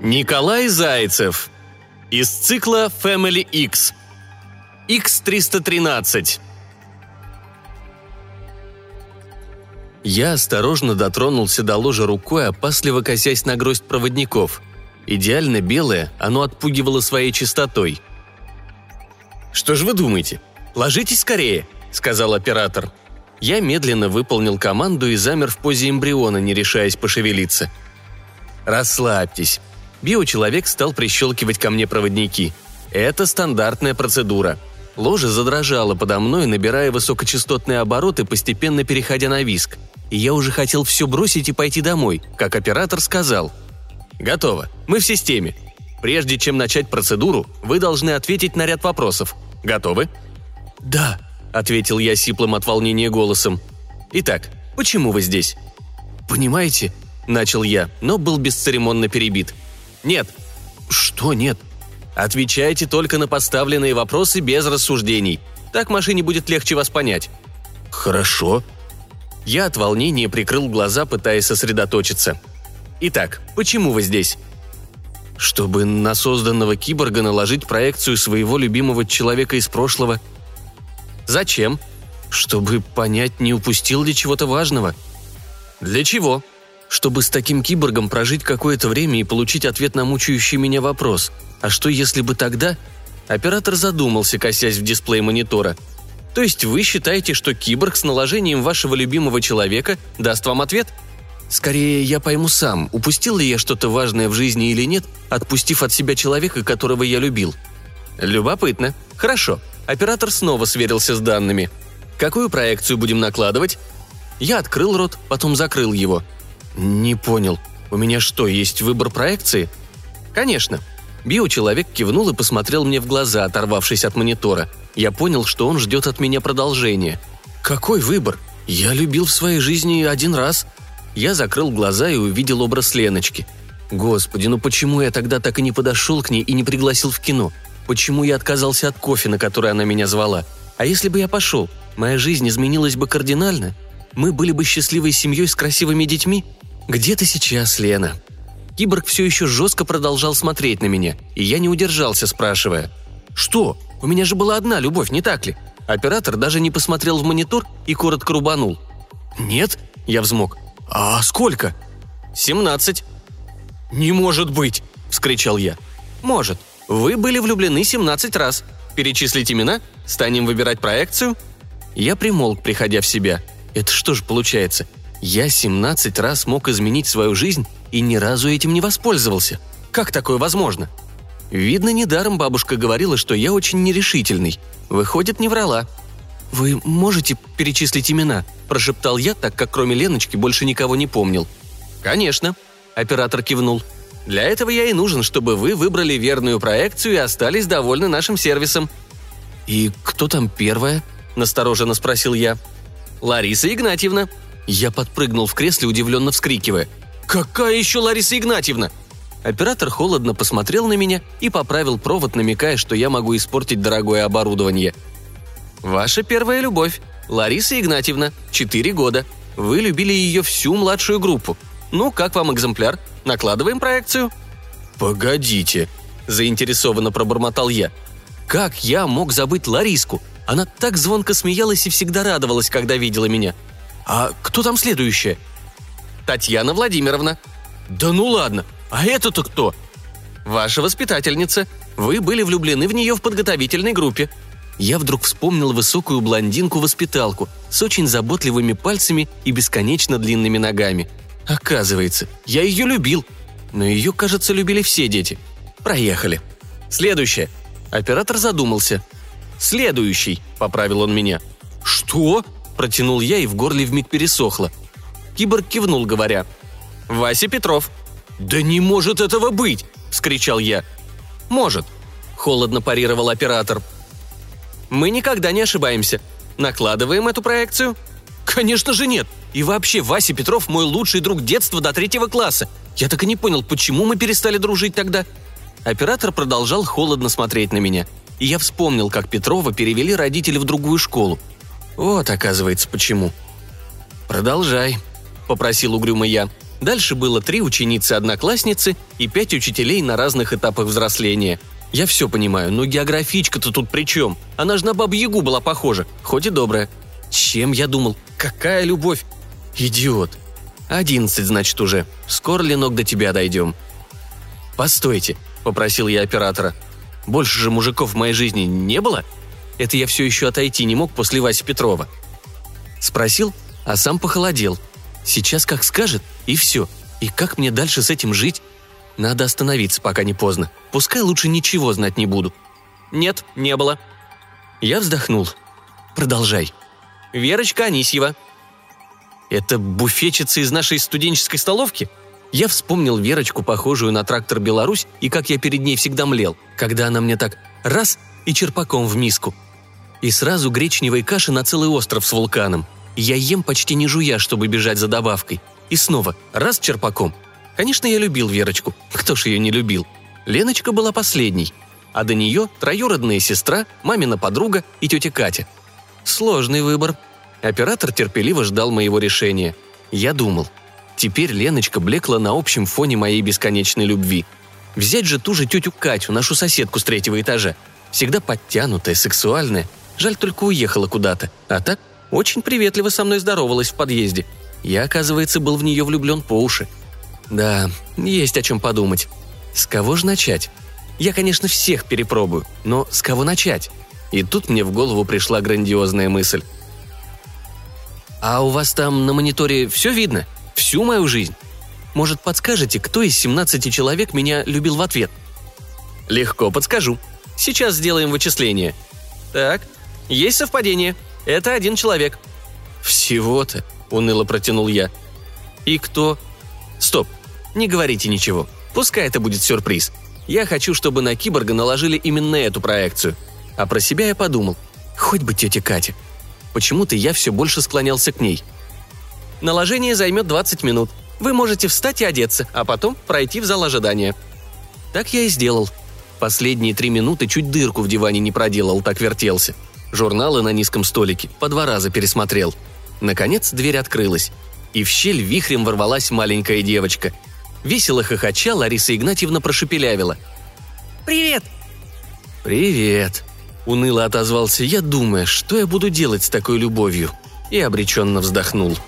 Николай Зайцев. Из цикла Family X. X313. Я осторожно дотронулся до ложа рукой, опасливо косясь на гроздь проводников. Идеально белое, оно отпугивало своей чистотой. «Что ж вы думаете? Ложитесь скорее», — сказал оператор. Я медленно выполнил команду и замер в позе эмбриона, не решаясь пошевелиться. «Расслабьтесь». Биочеловек стал прищелкивать ко мне проводники. Это стандартная процедура. Ложа задрожала подо мной, набирая высокочастотные обороты, постепенно переходя на виск. И я уже хотел все бросить и пойти домой, как оператор сказал. «Готово. Мы в системе. Прежде чем начать процедуру, вы должны ответить на ряд вопросов. Готовы?» «Да», — ответил я сиплым от волнения голосом. «Итак, почему вы здесь?» «Понимаете?» — начал я, но был бесцеремонно перебит. «Нет». «Что нет?» «Отвечайте только на поставленные вопросы без рассуждений. Так машине будет легче вас понять». «Хорошо». Я от волнения прикрыл глаза, пытаясь сосредоточиться. «Итак, почему вы здесь?» «Чтобы на созданного киборга наложить проекцию своего любимого человека из прошлого», Зачем? Чтобы понять, не упустил ли чего-то важного. Для чего? Чтобы с таким киборгом прожить какое-то время и получить ответ на мучающий меня вопрос. А что если бы тогда... Оператор задумался, косясь в дисплей монитора. То есть вы считаете, что киборг с наложением вашего любимого человека даст вам ответ? Скорее, я пойму сам, упустил ли я что-то важное в жизни или нет, отпустив от себя человека, которого я любил. Любопытно. Хорошо. Оператор снова сверился с данными. «Какую проекцию будем накладывать?» Я открыл рот, потом закрыл его. «Не понял. У меня что, есть выбор проекции?» «Конечно». Биочеловек кивнул и посмотрел мне в глаза, оторвавшись от монитора. Я понял, что он ждет от меня продолжения. «Какой выбор? Я любил в своей жизни один раз». Я закрыл глаза и увидел образ Леночки. Господи, ну почему я тогда так и не подошел к ней и не пригласил в кино? Почему я отказался от кофе, на который она меня звала? А если бы я пошел, моя жизнь изменилась бы кардинально? Мы были бы счастливой семьей с красивыми детьми? Где ты сейчас, Лена?» Киборг все еще жестко продолжал смотреть на меня, и я не удержался, спрашивая. «Что? У меня же была одна любовь, не так ли?» Оператор даже не посмотрел в монитор и коротко рубанул. «Нет?» – я взмок. «А сколько?» «Семнадцать». «Не может быть!» – вскричал я. «Может. Вы были влюблены 17 раз. Перечислить имена? Станем выбирать проекцию?» Я примолк, приходя в себя. Это что же получается? Я 17 раз мог изменить свою жизнь и ни разу этим не воспользовался. Как такое возможно? Видно, недаром бабушка говорила, что я очень нерешительный. Выходит, не врала. «Вы можете перечислить имена?» – прошептал я, так как кроме Леночки больше никого не помнил. «Конечно», – оператор кивнул. Для этого я и нужен, чтобы вы выбрали верную проекцию и остались довольны нашим сервисом». «И кто там первая?» – настороженно спросил я. «Лариса Игнатьевна». Я подпрыгнул в кресле, удивленно вскрикивая. «Какая еще Лариса Игнатьевна?» Оператор холодно посмотрел на меня и поправил провод, намекая, что я могу испортить дорогое оборудование. «Ваша первая любовь. Лариса Игнатьевна, четыре года. Вы любили ее всю младшую группу. Ну, как вам экземпляр? Накладываем проекцию?» «Погодите», – заинтересованно пробормотал я. «Как я мог забыть Лариску? Она так звонко смеялась и всегда радовалась, когда видела меня. А кто там следующая?» «Татьяна Владимировна». «Да ну ладно, а это-то кто?» «Ваша воспитательница. Вы были влюблены в нее в подготовительной группе». Я вдруг вспомнил высокую блондинку-воспиталку с очень заботливыми пальцами и бесконечно длинными ногами – Оказывается, я ее любил. Но ее, кажется, любили все дети. Проехали. Следующее. Оператор задумался. «Следующий», — поправил он меня. «Что?» – протянул я, и в горле вмиг пересохло. Киборг кивнул, говоря. «Вася Петров». «Да не может этого быть!» – вскричал я. «Может», – холодно парировал оператор. «Мы никогда не ошибаемся. Накладываем эту проекцию?» «Конечно же нет! И вообще, Вася Петров мой лучший друг детства до третьего класса. Я так и не понял, почему мы перестали дружить тогда. Оператор продолжал холодно смотреть на меня. И я вспомнил, как Петрова перевели родители в другую школу. Вот, оказывается, почему. «Продолжай», — попросил угрюмо я. Дальше было три ученицы-одноклассницы и пять учителей на разных этапах взросления. Я все понимаю, но географичка-то тут при чем? Она же на бабу-ягу была похожа, хоть и добрая. Чем я думал? Какая любовь? Идиот. Одиннадцать, значит, уже. Скоро ли ног до тебя дойдем? Постойте, попросил я оператора. Больше же мужиков в моей жизни не было? Это я все еще отойти не мог после Васи Петрова. Спросил, а сам похолодел. Сейчас как скажет, и все. И как мне дальше с этим жить? Надо остановиться, пока не поздно. Пускай лучше ничего знать не буду. Нет, не было. Я вздохнул. Продолжай. Верочка Анисьева. Это буфетчица из нашей студенческой столовки? Я вспомнил Верочку, похожую на трактор «Беларусь», и как я перед ней всегда млел, когда она мне так раз и черпаком в миску. И сразу гречневой каши на целый остров с вулканом. Я ем почти не жуя, чтобы бежать за добавкой. И снова раз черпаком. Конечно, я любил Верочку. Кто ж ее не любил? Леночка была последней. А до нее троюродная сестра, мамина подруга и тетя Катя. Сложный выбор. Оператор терпеливо ждал моего решения. Я думал. Теперь Леночка блекла на общем фоне моей бесконечной любви. Взять же ту же тетю Катю, нашу соседку с третьего этажа. Всегда подтянутая, сексуальная. Жаль, только уехала куда-то. А так, очень приветливо со мной здоровалась в подъезде. Я, оказывается, был в нее влюблен по уши. Да, есть о чем подумать. С кого же начать? Я, конечно, всех перепробую, но с кого начать? И тут мне в голову пришла грандиозная мысль. «А у вас там на мониторе все видно? Всю мою жизнь? Может, подскажете, кто из 17 человек меня любил в ответ?» «Легко подскажу. Сейчас сделаем вычисление. Так, есть совпадение. Это один человек». «Всего-то», — уныло протянул я. «И кто?» «Стоп, не говорите ничего. Пускай это будет сюрприз. Я хочу, чтобы на киборга наложили именно эту проекцию. А про себя я подумал. Хоть бы тетя Катя. Почему-то я все больше склонялся к ней. Наложение займет 20 минут. Вы можете встать и одеться, а потом пройти в зал ожидания. Так я и сделал. Последние три минуты чуть дырку в диване не проделал, так вертелся. Журналы на низком столике по два раза пересмотрел. Наконец дверь открылась. И в щель вихрем ворвалась маленькая девочка. Весело хохоча Лариса Игнатьевна прошепелявила. «Привет!» «Привет!» – уныло отозвался я, думая, что я буду делать с такой любовью, и обреченно вздохнул –